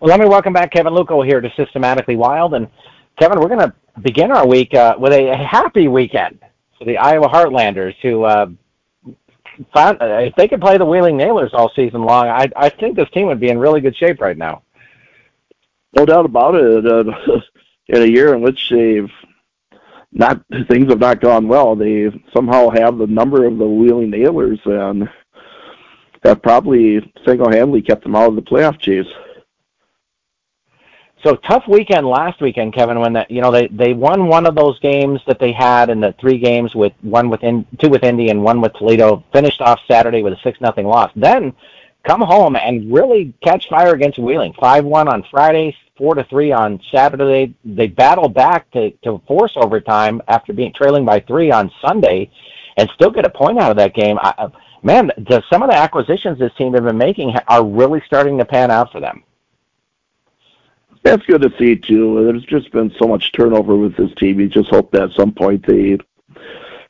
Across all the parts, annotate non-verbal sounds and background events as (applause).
Well, let me welcome back Kevin Lucco here to Systematically Wild. And Kevin, we're going to begin our week uh, with a happy weekend for the Iowa Heartlanders, who uh, found, uh, if they could play the Wheeling Nailers all season long, I, I think this team would be in really good shape right now. No doubt about it. Uh, (laughs) in a year in which they've not things have not gone well, they somehow have the number of the Wheeling Nailers and have probably single-handedly kept them out of the playoff chase. So tough weekend last weekend, Kevin. When that you know they they won one of those games that they had in the three games with one with in, two with Indy and one with Toledo. Finished off Saturday with a six nothing loss. Then come home and really catch fire against Wheeling. Five one on Friday, four to three on Saturday. They battle back to to force overtime after being trailing by three on Sunday, and still get a point out of that game. I, man, the, some of the acquisitions this team have been making are really starting to pan out for them. That's good to see too. There's just been so much turnover with this team. You just hope that at some point they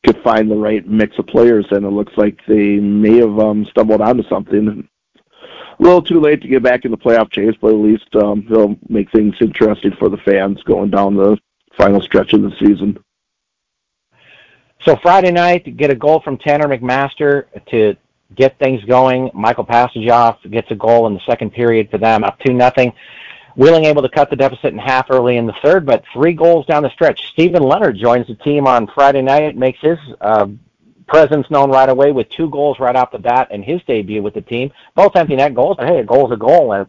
could find the right mix of players, and it looks like they may have um, stumbled onto something. A little too late to get back in the playoff chase, but at least um, they'll make things interesting for the fans going down the final stretch of the season. So Friday night, get a goal from Tanner McMaster to get things going. Michael Pastujov gets a goal in the second period for them, up two nothing. Wheeling able to cut the deficit in half early in the third, but three goals down the stretch. Stephen Leonard joins the team on Friday night, makes his uh, presence known right away with two goals right off the bat in his debut with the team. Both empty net goals, but hey, a goal's a goal, and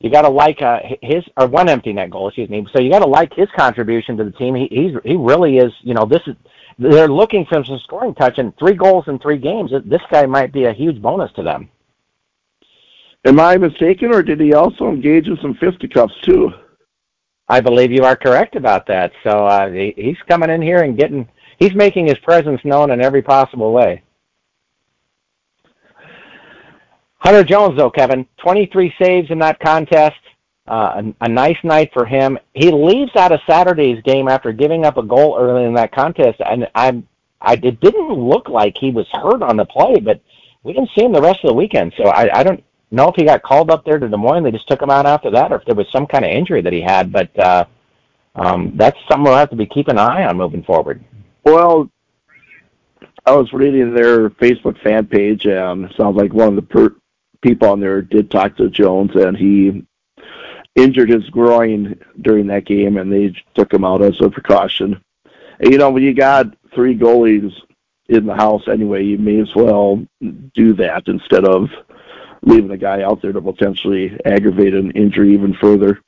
you got to like uh, his or one empty net goal, excuse me. So you got to like his contribution to the team. He he's he really is. You know, this is they're looking for some scoring touch, and three goals in three games. This guy might be a huge bonus to them. Am I mistaken, or did he also engage in some fisticuffs too? I believe you are correct about that. So uh, he, he's coming in here and getting, he's making his presence known in every possible way. Hunter Jones, though, Kevin, 23 saves in that contest. Uh, a, a nice night for him. He leaves out of Saturday's game after giving up a goal early in that contest, and I'm, I it didn't look like he was hurt on the play, but we didn't see him the rest of the weekend. So I, I don't know if he got called up there to Des Moines. They just took him out after that, or if there was some kind of injury that he had. But uh, um, that's something we'll have to be keeping an eye on moving forward. Well, I was reading their Facebook fan page, and sounds like one of the per- people on there did talk to Jones, and he injured his groin during that game, and they took him out as a precaution. And, you know, when you got three goalies in the house anyway, you may as well do that instead of leaving a guy out there to potentially aggravate an injury even further.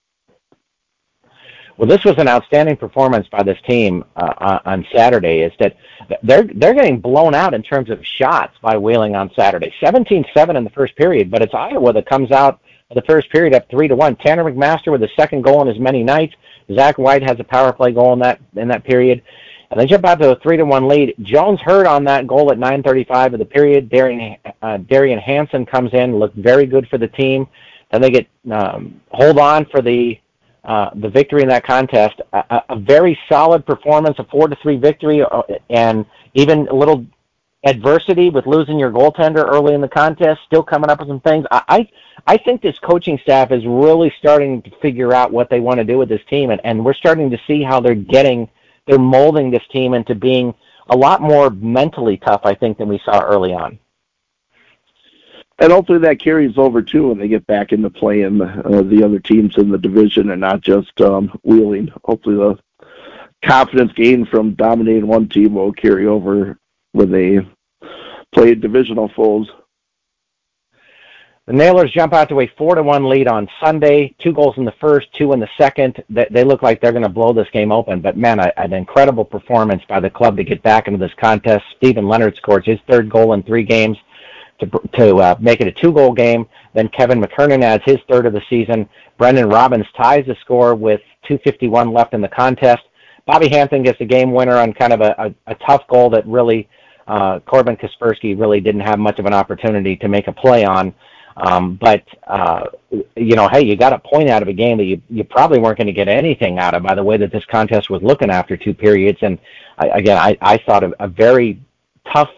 Well, this was an outstanding performance by this team uh, on Saturday. Is that they're they're getting blown out in terms of shots by Wheeling on Saturday. 17-7 in the first period, but it's Iowa that comes out of the first period up three to one. Tanner McMaster with the second goal in as many nights. Zach White has a power play goal in that in that period. And they jump out to a three to one lead. Jones hurt on that goal at 9:35 of the period. Darion uh, Darion Hanson comes in, looked very good for the team. Then they get um, hold on for the uh, the victory in that contest. A, a very solid performance, a four to three victory, uh, and even a little adversity with losing your goaltender early in the contest. Still coming up with some things. I I, I think this coaching staff is really starting to figure out what they want to do with this team, and, and we're starting to see how they're getting they're molding this team into being a lot more mentally tough, I think, than we saw early on. And hopefully that carries over too when they get back into playing uh, the other teams in the division and not just um, wheeling. Hopefully the confidence gained from dominating one team will carry over when they play divisional foes. The Nailers jump out to a four to one lead on Sunday. Two goals in the first, two in the second. They look like they're going to blow this game open. But man, an incredible performance by the club to get back into this contest. Stephen Leonard scores his third goal in three games to to uh, make it a two goal game. Then Kevin McKernan adds his third of the season. Brendan Robbins ties the score with 2:51 left in the contest. Bobby Hampton gets the game winner on kind of a, a, a tough goal that really uh, Corbin Kaczperski really didn't have much of an opportunity to make a play on. Um, but uh, you know, hey, you got a point out of a game that you you probably weren't going to get anything out of by the way that this contest was looking after two periods. And I, again, I, I thought a, a very tough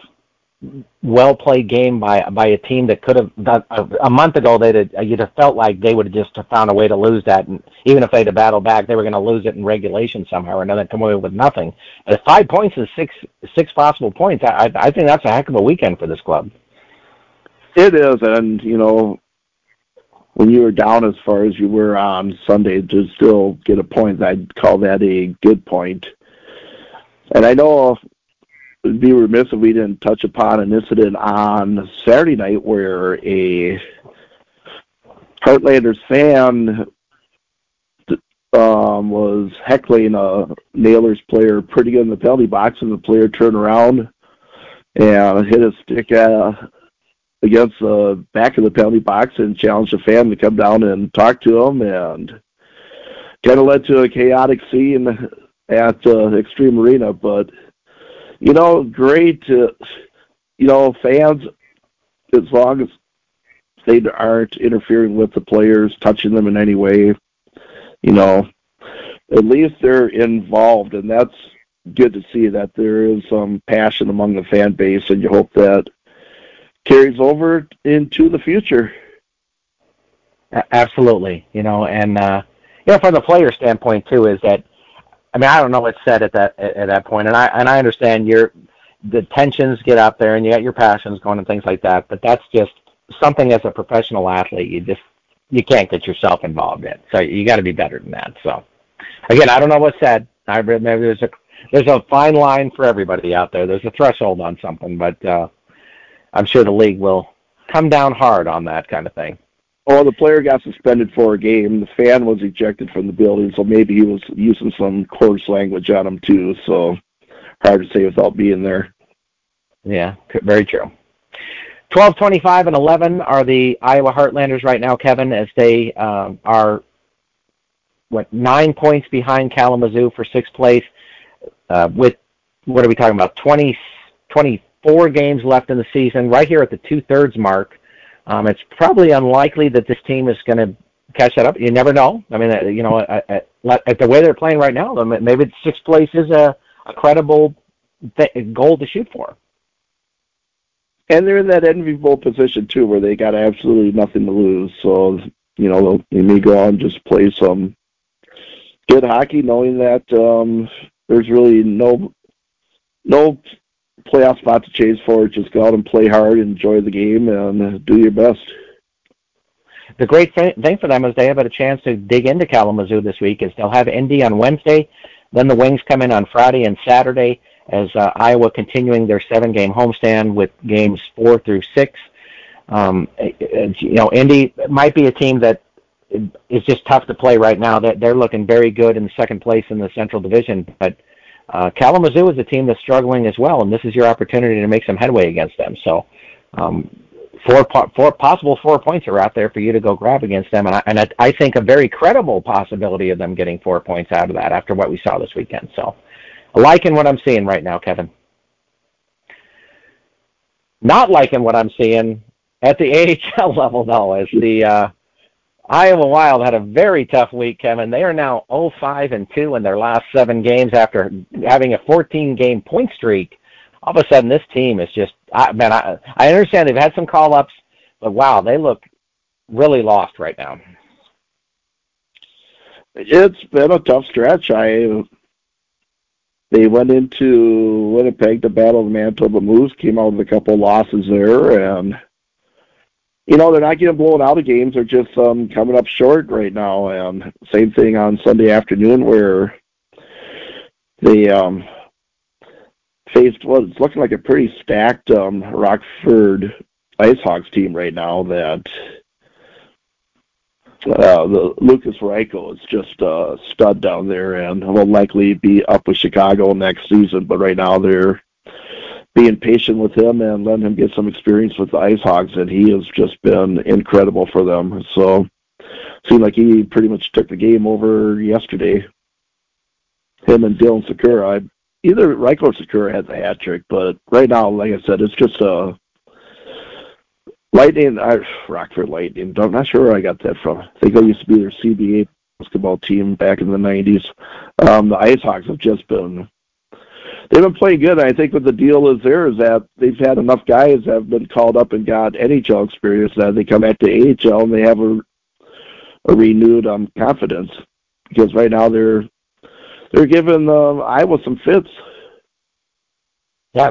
well played game by by a team that could have a, a month ago they'd have, you'd have felt like they would have just found a way to lose that. And even if they'd have battled back they were going to lose it in regulation somehow or another come away with nothing. But five points is six six possible points. I I think that's a heck of a weekend for this club it is and you know when you were down as far as you were on Sunday to still get a point I'd call that a good point. and I know it'd be remiss if we didn't touch upon an incident on Saturday night where a Heartlanders fan um, was heckling a Nailers player pretty good in the penalty box, and the player turned around and hit a stick uh, against the back of the penalty box and challenged the fan to come down and talk to him, and kind of led to a chaotic scene at uh, Xtream Arena. But you know, great. Uh, you know, fans, as long as they aren't interfering with the players, touching them in any way, you know, at least they're involved, and that's good to see that there is some passion among the fan base, and you hope that carries over into the future. Absolutely, you know, and uh, you from the player standpoint too, is that I mean, I don't know what's said at that at that point, and I and I understand your the tensions get up there, and you got your passions going and things like that. But that's just something as a professional athlete, you just you can't get yourself involved in. So you got to be better than that. So again, I don't know what's said. I maybe there's a there's a fine line for everybody out there. There's a threshold on something, but uh, I'm sure the league will come down hard on that kind of thing. Oh, the player got suspended for a game. The fan was ejected from the building, so maybe he was using some coarse language on him too. So hard to say without being there. Yeah, very true. 12, 25, and 11 are the Iowa Heartlanders right now, Kevin, as they uh, are what nine points behind Kalamazoo for sixth place. Uh, with what are we talking about? 20, 24 games left in the season, right here at the two thirds mark. Um, it's probably unlikely that this team is going to catch that up. You never know. I mean, uh, you know, at, at, at the way they're playing right now, maybe sixth place is a, a credible th- goal to shoot for. And they're in that enviable position too, where they got absolutely nothing to lose. So you know, they may go out and just play some good hockey, knowing that um, there's really no no playoff spot to chase for. Just go out and play hard, enjoy the game, and do your best. The great thing for them is they have a chance to dig into Kalamazoo this week. Is they'll have Indy on Wednesday, then the Wings come in on Friday and Saturday. As uh, Iowa continuing their seven-game homestand with games four through six. Um, you know, Indy might be a team that is just tough to play right now. That they're looking very good in second place in the Central Division, but uh, Kalamazoo is a team that's struggling as well, and this is your opportunity to make some headway against them. So, um, four, four possible four points are out there for you to go grab against them, and I, and I, I think a very credible possibility of them getting four points out of that after what we saw this weekend. So, liking what I'm seeing right now, Kevin. Not liking what I'm seeing at the (laughs) AHL level, though, is the uh, Iowa Wild had a very tough week, Kevin. They are now 0-5 and 2 in their last seven games after having a 14-game point streak. All of a sudden, this team is just I, man. I, I understand they've had some call-ups, but wow, they look really lost right now. It's been a tough stretch. I they went into Winnipeg to battle the Manitoba Moose, came out with a couple losses there, and you know, they're not getting blown out of games. They're just um, coming up short right now. And same thing on Sunday afternoon where they um, faced well, it's looking like a pretty stacked um, Rockford IceHogs team right now that uh, the Lukas Reichel is just a stud down there and will likely be up with Chicago next season. But right now they're being patient with him and letting him get some experience with the IceHogs, and he has just been incredible for them. So, seemed like he pretty much took the game over yesterday. Him and Dylan Sikura. I, either Reichel or Sikura has a hat trick, but right now, like I said, it's just a Lightning. I, Rockford Lightning. I'm not sure where I got that from. I think I used to be their CBA basketball team back in the '90s. Um, the IceHogs have just been they've been playing good. I think what the deal is there is that they've had enough guys that have been called up and got NHL experience that they come back to AHL and they have a, a renewed um, confidence because right now they're they're giving uh, Iowa some fits. Yeah,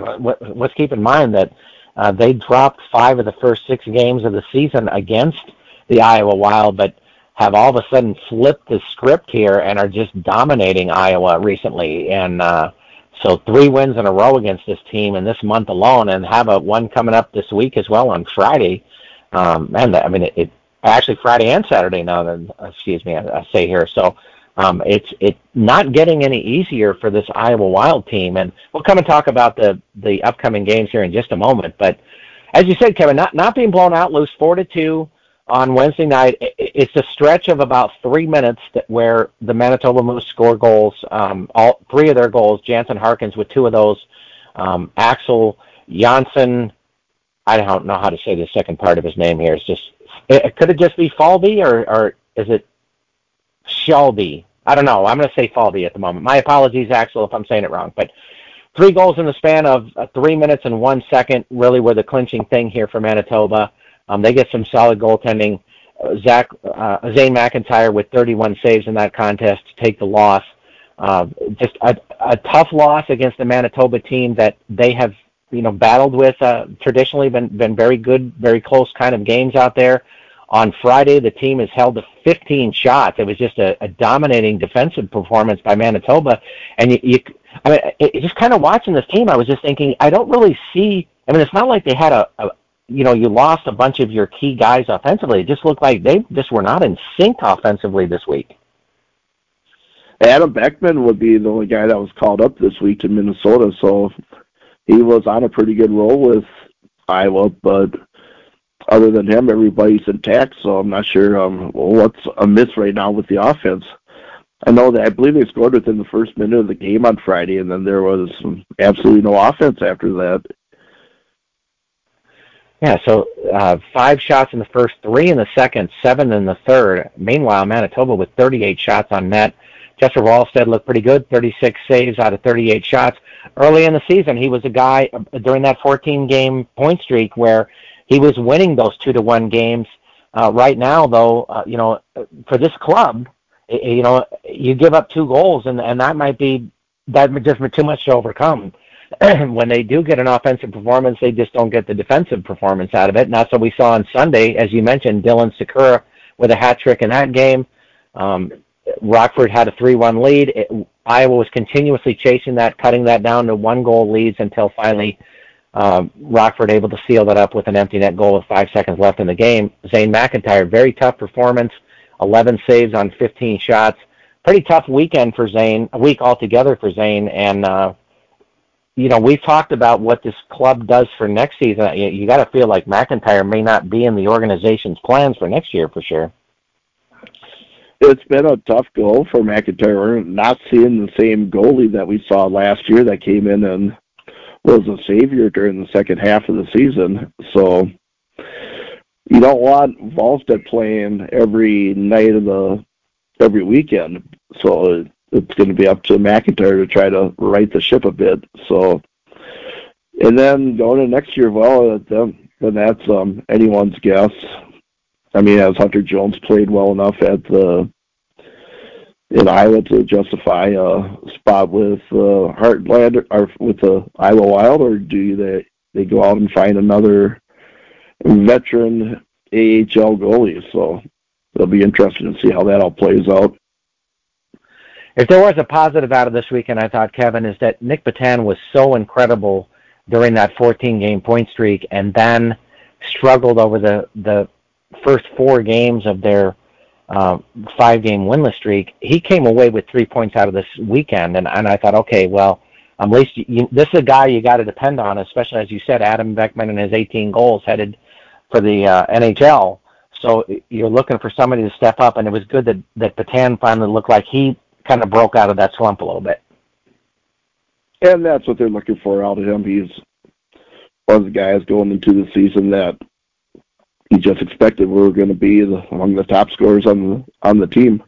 let's keep in mind that uh, they dropped five of the first six games of the season against the Iowa Wild, but have all of a sudden flipped the script here and are just dominating Iowa recently. And uh, so three wins in a row against this team in this month alone, and have a one coming up this week as well on Friday. Um, man, I mean, it, it actually Friday and Saturday now. Then, excuse me, I, I say here. So um, it's it's not getting any easier for this Iowa Wild team, and we'll come and talk about the the upcoming games here in just a moment. But as you said, Kevin, not not being blown out, lose four to two on Wednesday night. It's a stretch of about three minutes that, where the Manitoba Moose score goals. Um, all three of their goals. Jansen Harkins with two of those. Um, Axel Janssen. I don't know how to say the second part of his name here. It's just it, could it just be Falby or or is it Shelby. I don't know. I'm going to say Falby at the moment. My apologies, Axel, if I'm saying it wrong. But three goals in the span of uh, three minutes and one second really were the clinching thing here for Manitoba. Um, they get some solid goaltending. Uh, Zach uh, Zane McIntyre with 31 saves in that contest to take the loss. Uh, just a, a tough loss against the Manitoba team that they have you know battled with uh, traditionally been been very good, very close kind of games out there. On Friday, the team has held to 15 shots. It was just a, a dominating defensive performance by Manitoba. And you, you I mean, it, just kind of watching this team, I was just thinking, I don't really see. I mean, it's not like they had a, a you know, you lost a bunch of your key guys offensively. It just looked like they just were not in sync offensively this week. Adam Beckman would be the only guy that was called up this week to Minnesota, so he was on a pretty good roll with Iowa, but other than him, everybody's intact. So I'm not sure um, what's amiss right now with the offense. I know that I believe they scored within the first minute of the game on Friday, and then there was absolutely no offense after that. Yeah, so uh, five shots in the first, three in the second, seven in the third. Meanwhile, Manitoba with 38 shots on net. Jesper Wallstedt looked pretty good, 36 saves out of 38 shots. Early in the season, he was a guy uh, during that 14-game point streak where he was winning those two to one games. Uh, right now, though, uh, you know, for this club, you know, you give up two goals, and and that might be that just be too much to overcome. (clears throat) when they do get an offensive performance, they just don't get the defensive performance out of it. And that's what we saw on Sunday, as you mentioned, Dylan Sikura with a hat trick in that game. Um, Rockford had a 3-1 lead. It, Iowa was continuously chasing that, cutting that down to one goal leads until finally um, Rockford able to seal that up with an empty net goal with five seconds left in the game. Zane McIntyre, very tough performance, 11 saves on 15 shots. Pretty tough weekend for Zane, a week altogether for Zane. And, uh, you know, we've talked about what this club does for next season. You, you got to feel like McIntyre may not be in the organization's plans for next year for sure. It's been a tough goal for McIntyre. Not seeing the same goalie that we saw last year that came in and was a savior during the second half of the season. So you don't want Wallstedt playing every night of the every weekend. So it's going to be up to McIntyre to try to right the ship a bit. So and then going to next year, well, then, then that's um, anyone's guess. I mean, as Hunter Jones played well enough at the in Iowa to justify a spot with uh, Heartland or with the Iowa Wild, or do they they go out and find another veteran AHL goalie? So it'll be interesting to see how that all plays out. If there was a positive out of this weekend, I thought Kevin is that Nic Petan was so incredible during that 14 game point streak, and then struggled over the the first four games of their uh, five game winless streak, he came away with three points out of this weekend. And, and I thought, okay, well, at least you, this is a guy you got to depend on, especially as you said, Adam Beckman and his 18 goals headed for the uh, NHL. So you're looking for somebody to step up, and it was good that that Petan finally looked like he kind of broke out of that slump a little bit. And that's what they're looking for out of him. He's one of the guys going into the season that he just expected we were going to be the, among the top scorers on the on the team.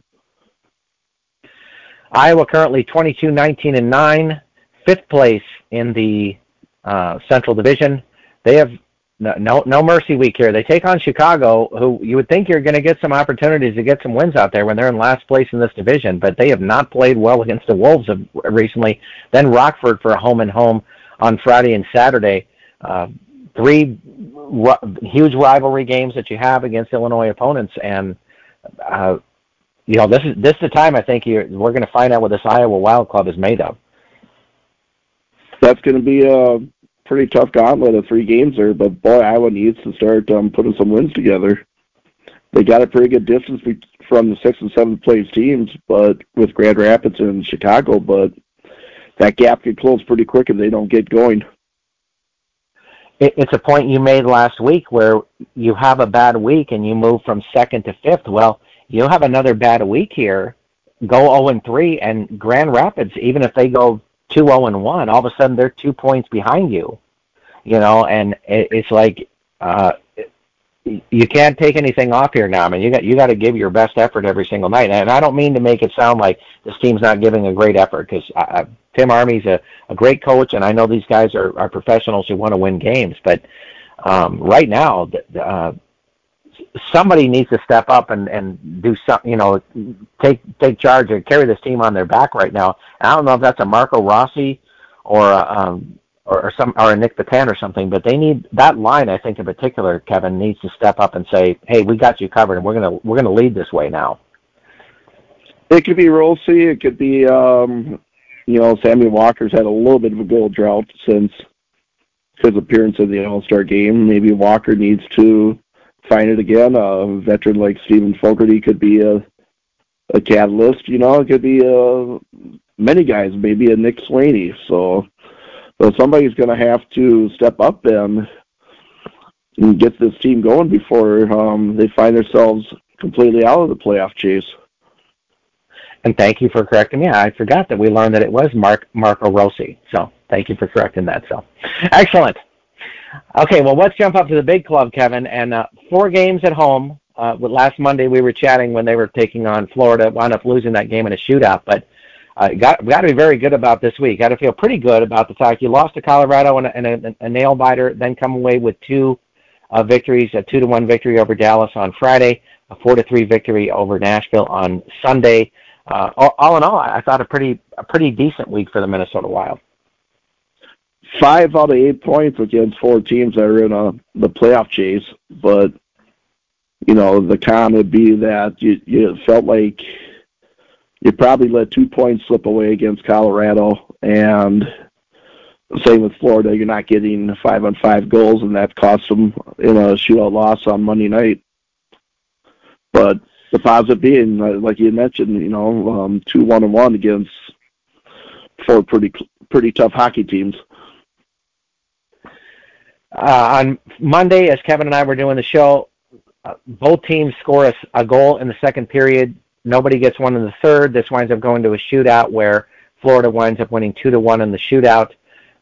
Iowa currently 22, 19, and 9, fifth place in the uh, Central Division. They have no, no mercy week here. They take on Chicago, who you would think you're going to get some opportunities to get some wins out there when they're in last place in this division, but they have not played well against the Wolves recently. Then Rockford for a home and home on Friday and Saturday. Uh, three huge rivalry games that you have against Illinois opponents, and uh, you know this is this is the time I think you're, we're going to find out what this Iowa Wild Club is made of. That's going to be a pretty tough gauntlet of three games there, but boy, Iowa needs to start um, putting some wins together. They got a pretty good distance from the sixth and seventh place teams, but with Grand Rapids and Chicago, but that gap could close pretty quick if they don't get going. It's a point you made last week where you have a bad week and you move from second to fifth. Well, you'll have another bad week here, go 0 and 3, and Grand Rapids, even if they go two zero oh and one, all of a sudden they're two points behind you. You know, and it, it's like uh, you can't take anything off here now. I mean, you got you got to give your best effort every single night. And I don't mean to make it sound like this team's not giving a great effort because Tim Army's a, a great coach, and I know these guys are, are professionals who want to win games. But um, right now, uh, somebody needs to step up and and do something. You know, take take charge and carry this team on their back right now. And I don't know if that's a Marco Rossi or a, um, or, or some or a Nic Petan or something, but they need that line. I think in particular, Kevin needs to step up and say, "Hey, we got you covered, and we're gonna we're gonna lead this way now." It could be Rossi. It could be, um, you know, Sammy Walker's had a little bit of a goal drought since his appearance in the All Star game. Maybe Walker needs to find it again. A veteran like Steven Fogarty could be a a catalyst. You know, it could be uh, many guys, maybe a Nick Swaney. So, so somebody's going to have to step up and, and get this team going before um, they find themselves completely out of the playoff chase. And thank you for correcting me. I forgot that we learned that it was Mark Marco Rossi. So thank you for correcting that. So excellent. Okay, well, let's jump up to the big club, Kevin. And uh, four games at home. Uh, last Monday we were chatting when they were taking on Florida. Wound up losing that game in a shootout, but uh, got got to be very good about this week. Got to feel pretty good about the fact you lost to Colorado in a, in a, a nail biter, then come away with two uh, victories: a two to one victory over Dallas on Friday, a four to three victory over Nashville on Sunday. Uh, all, all in all, I thought a pretty a pretty decent week for the Minnesota Wild five out of eight points against four teams that are in a, the playoff chase. But you know, the con would be that you you felt like you probably let two points slip away against Colorado, and same with Florida. You're not getting five on five goals, and that cost them in a shootout loss on Monday night. But the positive being, like you mentioned, you know, um, two one and one against four pretty pretty tough hockey teams. Uh, on Monday, as Kevin and I were doing the show, uh, both teams score a, a goal in the second period. Nobody gets one in the third. This winds up going to a shootout where Florida winds up winning two to one in the shootout.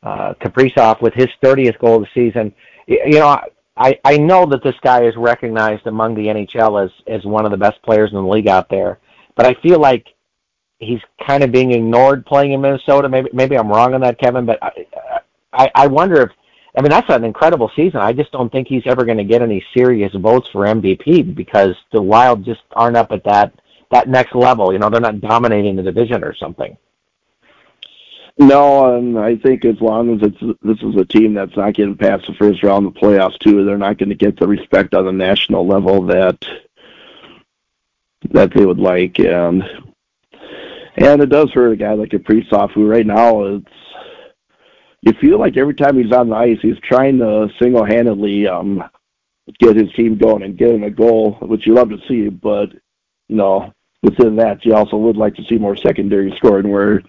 Uh, Kaprizov with his 30th goal of the season. You know, I I know that this guy is recognized among the NHL as as one of the best players in the league out there, but I feel like he's kind of being ignored playing in Minnesota. Maybe maybe I'm wrong on that, Kevin, but I I, I wonder if I mean, that's an incredible season. I just don't think he's ever going to get any serious votes for MVP because the Wild just aren't up at that that next level. You know, they're not dominating the division or something. No, and I think as long as it's this is a team that's not getting past the first round of the playoffs too, they're not going to get the respect on the national level that that they would like, and and it does hurt a guy like Kaprizov, who right now it's you feel like every time he's on the ice, he's trying to single-handedly um, get his team going and get him a goal, which you love to see. But you know, within that, you also would like to see more secondary scoring where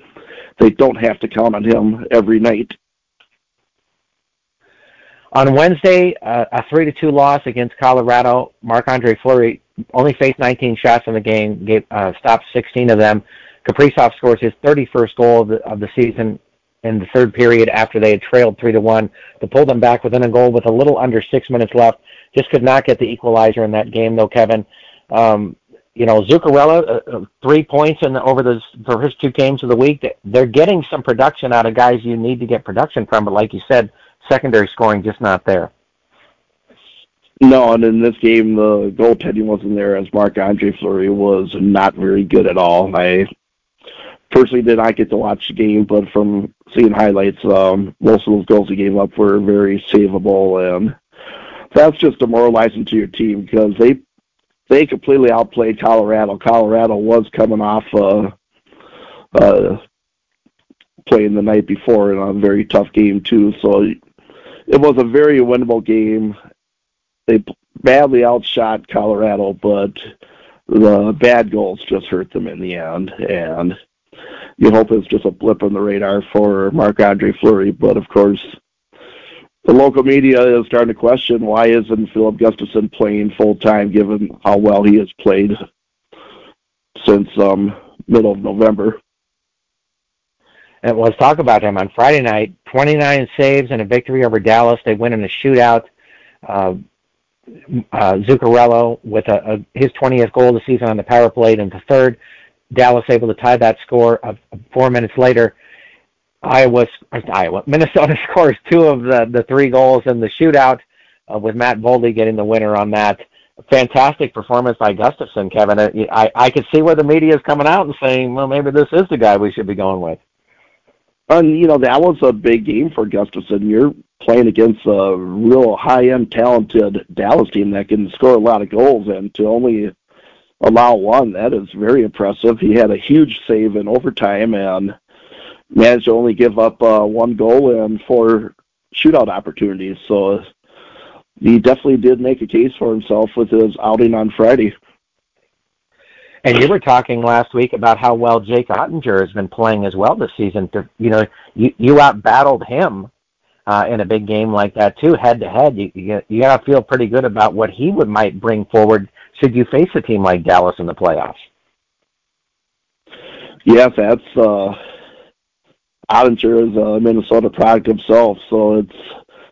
they don't have to count on him every night. On Wednesday, uh, a three to two loss against Colorado. Marc Andre Fleury only faced 19 shots in the game, gave, uh, stopped 16 of them. Kaprizov scores his 31st goal of the, of the season in the third period after they had trailed three to one to pull them back within a goal with a little under six minutes left. Just could not get the equalizer in that game, though, Kevin. Um, you know, Zuccarello, uh, uh, three points in the, over the, first two games of the week. They're getting some production out of guys you need to get production from, but like you said, secondary scoring just not there. No, and in this game, the goaltending wasn't there as Marc Andre Fleury was not very good at all. I personally did not get to watch the game, but from seeing highlights, um, most of those goals he gave up were very savable, and that's just demoralizing to your team because they they completely outplayed Colorado. Colorado was coming off uh, uh, playing the night before in a very tough game too, so it was a very winnable game. They badly outshot Colorado, but the bad goals just hurt them in the end, and you hope it's just a blip on the radar for Marc Andre Fleury. But of course, the local media is starting to question why isn't Filip Gustavsson playing full time given how well he has played since um, middle of November. And let's talk about him on Friday night. 29 saves and a victory over Dallas. They win in a shootout. Uh, uh, Zuccarello with a, a, his 20th goal of the season on the power play in the third. Dallas able to tie that score of four minutes later. Iowa, Iowa, Minnesota (laughs) scores two of the, the three goals in the shootout, uh, with Matt Boldy getting the winner on that. Fantastic performance by Gustavsson, Kevin. Uh, I, I could see where the media is coming out and saying, well, maybe this is the guy we should be going with. And you know that was a big game for Gustavsson. You're playing against a real high-end, talented Dallas team that can score a lot of goals, and to only allow one, that is very impressive. He had a huge save in overtime, and managed to only give up uh, one goal and four shootout opportunities. So he definitely did make a case for himself with his outing on Friday. And you were talking last week about how well Jake Oettinger has been playing as well this season. You know, you you out battled him uh, in a big game like that too, head to head. You you, you got to feel pretty good about what he would might bring forward should you face a team like Dallas in the playoffs. Yes, that's uh, Oettinger is a Minnesota product himself, so it's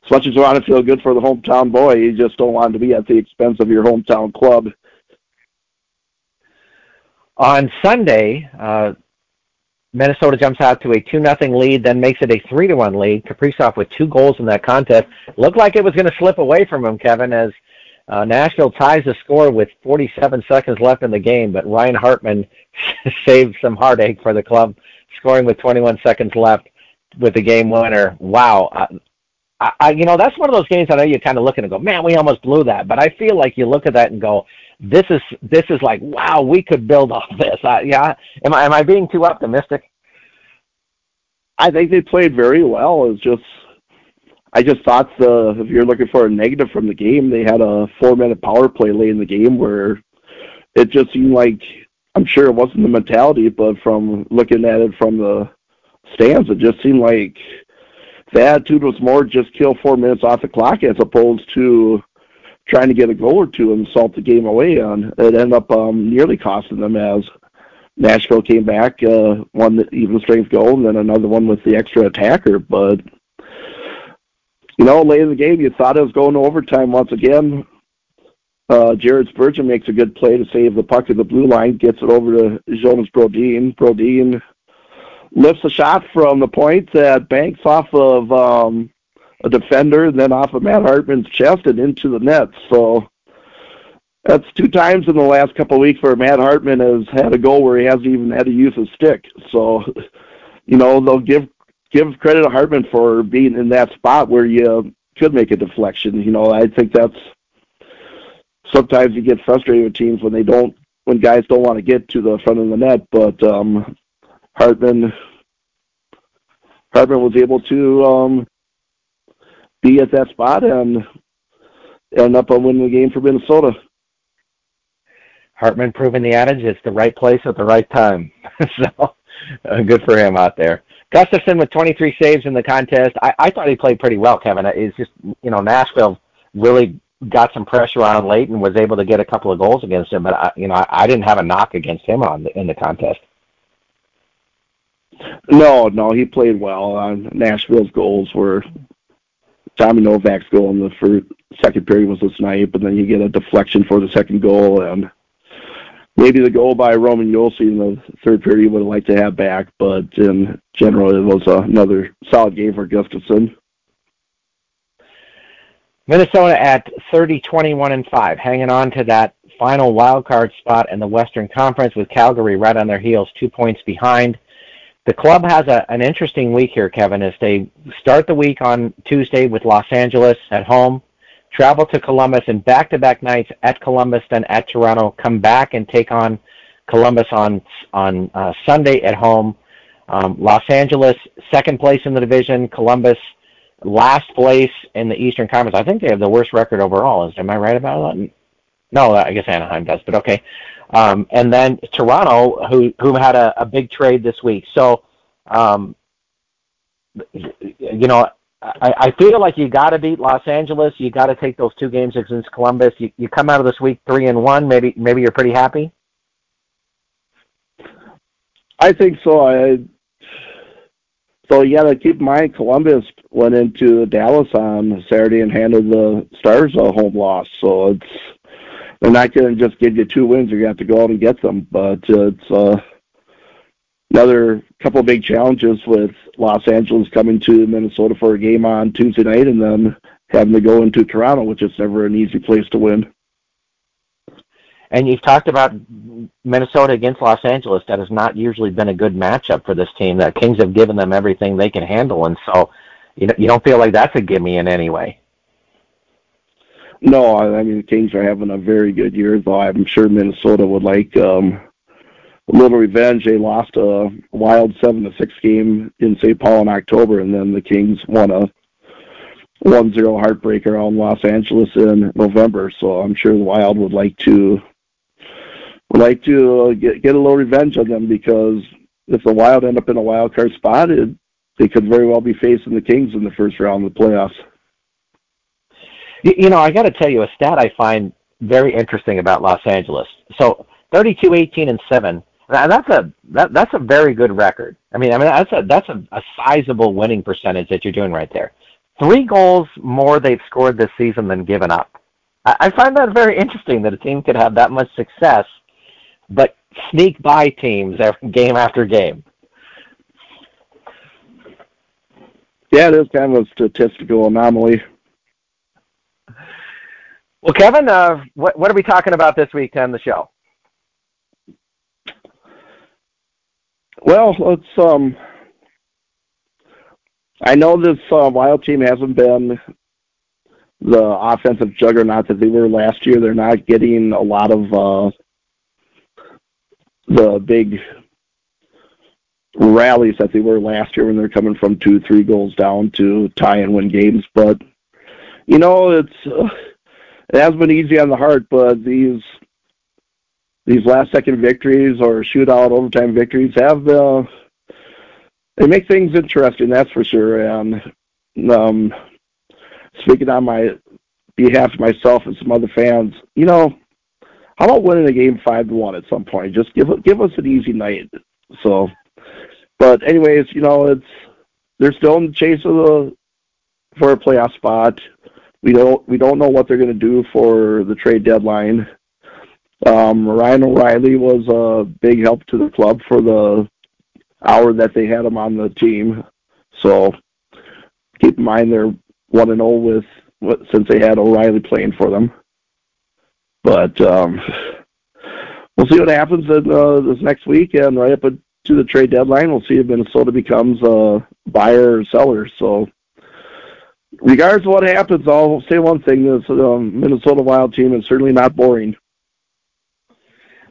as much as you want to feel good for the hometown boy, you just don't want to be at the expense of your hometown club. On Sunday, uh, Minnesota jumps out to a two nothing lead, then makes it a three to one lead. Kaprizov with two goals in that contest looked like it was going to slip away from him, Kevin, as uh, Nashville ties the score with 47 seconds left in the game, but Ryan Hartman (laughs) saved some heartache for the club scoring with 21 seconds left with the game winner. Wow. I, I, you know, that's one of those games I know you kind of look at and go, man, we almost blew that. But I feel like you look at that and go, this is this is like, wow, we could build off (laughs) this. I, yeah, am I am I being too optimistic? I think they played very well. It's just, I just thought the if you're looking for a negative from the game, they had a four minute power play late in the game where it just seemed like I'm sure it wasn't the mentality, but from looking at it from the stands, it just seemed like the attitude was more just kill four minutes off the clock as opposed to trying to get a goal or two and salt the game away on. It ended up um, nearly costing them as Nashville came back, uh, one even strength goal, and then another one with the extra attacker. But you know, late in the game, you thought it was going to overtime once again. Uh, Jared Spurgeon makes a good play to save the puck at the blue line, gets it over to Jonas Brodin. Brodin lifts a shot from the point that banks off of um, a defender, and then off of Matt Hartman's chest and into the net. So that's two times in the last couple of weeks where Matt Hartman has had a goal where he hasn't even had to use his stick. So, you know, they'll give give credit to Hartman for being in that spot where you could make a deflection. You know, I think that's sometimes you get frustrated with teams when they don't when guys don't want to get to the front of the net. But um, Hartman Hartman was able to um, be at that spot and end up on winning the game for Minnesota. Hartman proving the adage, it's the right place at the right time. (laughs) so uh, good for him out there. Gustavsson with 23 saves in the contest. I, I thought he played pretty well, Kevin. It's just, you know, Nashville really got some pressure on late and was able to get a couple of goals against him. But I, you know, I, I didn't have a knock against him on the, in the contest. No, no, he played well. Uh, Nashville's goals were Tommy Novak's goal in the first, second period was this night, but then you get a deflection for the second goal, and maybe the goal by Roman Josi in the third period would have liked to have back, but in general it was another solid game for Gustavsson. Minnesota at 30, 21, and 5, hanging on to that final wild card spot in the Western Conference with Calgary right on their heels, two points behind. The club has a, an interesting week here, Kevin, as they start the week on Tuesday with Los Angeles at home, travel to Columbus, and back-to-back nights at Columbus, then at Toronto, come back and take on Columbus on on uh, Sunday at home. Um, Los Angeles, second place in the division. Columbus, last place in the Eastern Conference. I think they have the worst record overall. Is am I right about that? No, I guess Anaheim does, but okay. Um, and then Toronto, who who had a, a big trade this week. So, um, you know, I, I feel like you got to beat Los Angeles. You got to take those two games against Columbus. You, you come out of this week three and one. Maybe maybe you're pretty happy. I think so. I so you got to keep in mind Columbus went into Dallas on Saturday and handed the Stars a home loss. So it's they're not going to just give you two wins. You're going to have to go out and get them. But uh, it's uh, another couple of big challenges with Los Angeles coming to Minnesota for a game on Tuesday night and then having to go into Toronto, which is never an easy place to win. And you've talked about Minnesota against Los Angeles. That has not usually been a good matchup for this team. The Kings have given them everything they can handle, and so you know, you don't feel like that's a gimme in any way. No, I mean the Kings are having a very good year, though I'm sure Minnesota would like um, a little revenge. They lost a wild seven to six game in St. Paul in October, and then the Kings won a one zero heartbreaker on Los Angeles in November. So I'm sure the Wild would like to would like to get get a little revenge on them because if the Wild end up in a wild card spot, it, they could very well be facing the Kings in the first round of the playoffs. You know, I got to tell you a stat I find very interesting about Los Angeles. So 32, 18, and seven. That's a that, that's a very good record. I mean, I mean that's a that's a, a sizable winning percentage that you're doing right there. Three goals more they've scored this season than given up. I, I find that very interesting that a team could have that much success, but sneak by teams every, (laughs) game after game. Yeah, it is kind of a statistical anomaly. Well, Kevin, uh, what, what are we talking about this week on the show? Well, let's. Um, I know this uh, Wild team hasn't been the offensive juggernaut that they were last year. They're not getting a lot of uh, the big rallies that they were last year when they're coming from two, three goals down to tie and win games. But you know, it's. Uh, it has been easy on the heart, but these these last second victories or shootout overtime victories have uh, they make things interesting. That's for sure. And um, speaking on my behalf myself and some other fans, you know, how about winning a game five to one at some point? Just give give us an easy night. So, but anyways, you know, it's they're still in the chase of the for a playoff spot. We don't we don't know what they're going to do for the trade deadline. Um, Ryan O'Reilly was a big help to the club for the hour that they had him on the team. So keep in mind they're one and zero oh with since they had O'Reilly playing for them. But um, we'll see what happens in uh, this next week, and right up to the trade deadline, we'll see if Minnesota becomes a buyer or seller. So regardless of what happens, I'll say one thing: this um, Minnesota Wild team is certainly not boring.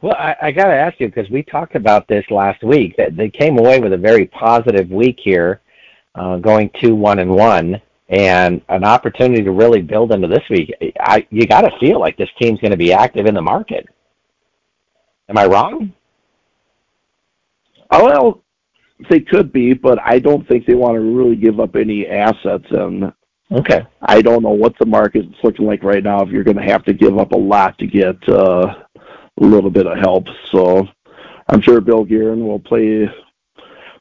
Well, I, I got to ask you because we talked about this last week that they came away with a very positive week here, uh, going two one and one, and an opportunity to really build into this week. I, you got to feel like this team's going to be active in the market. Am I wrong? Oh, well, they could be, but I don't think they want to really give up any assets. And Okay. I don't know what the market's looking like right now. If you're going to have to give up a lot to get uh, a little bit of help, so I'm sure Bill Guerin will play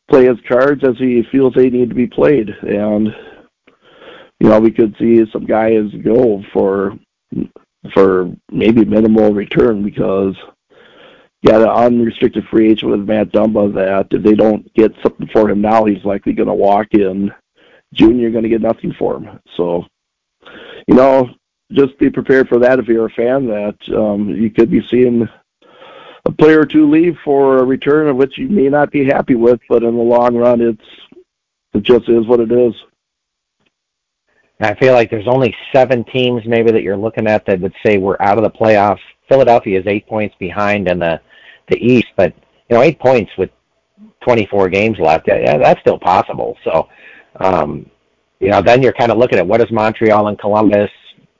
play his cards as he feels they need to be played, and you know we could see some guys go for for maybe minimal return because yeah, the unrestricted free agent with Matt Dumba that if they don't get something for him now, he's likely going to walk in June. You're going to get nothing for him. So, you know, just be prepared for that if you're a fan. That um, you could be seeing a player or two leave for a return of which you may not be happy with, but in the long run, it's it just is what it is. I feel like there's only seven teams maybe that you're looking at that would say we're out of the playoffs. Philadelphia is eight points behind in the the East, but you know, eight points with 24 games left, yeah, that's still possible. So, um, you know, then you're kind of looking at what does Montreal and Columbus,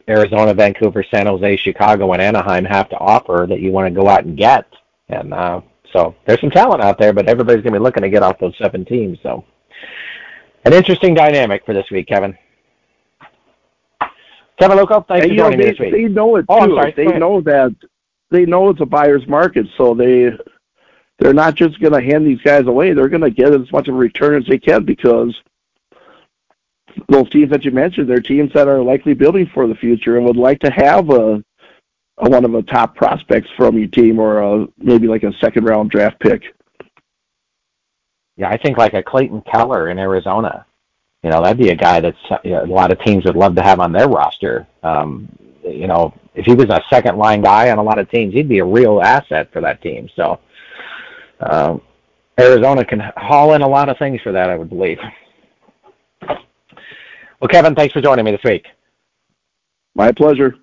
Arizona, Vancouver, San Jose, Chicago, and Anaheim have to offer that you want to go out and get. And uh, so there's some talent out there, but everybody's going to be looking to get off those seven teams. So, an interesting dynamic for this week, Kevin. Kevin Loco, thanks and, for joining know, they, me this week. They know it too. Oh, sorry, they know that they know it's a buyer's market, so they they're not just going to hand these guys away. They're going to get as much of a return as they can because those teams that you mentioned, they're teams that are likely building for the future and would like to have a, a one of the top prospects from your team or a, maybe like a second round draft pick. Yeah, I think like a Clayton Keller in Arizona. You know, that'd be a guy that's you know, a lot of teams would love to have on their roster. Um, you know, if he was a second line guy on a lot of teams, he'd be a real asset for that team. So, um, Arizona can haul in a lot of things for that, I would believe. Well, Kevin, thanks for joining me this week. My pleasure.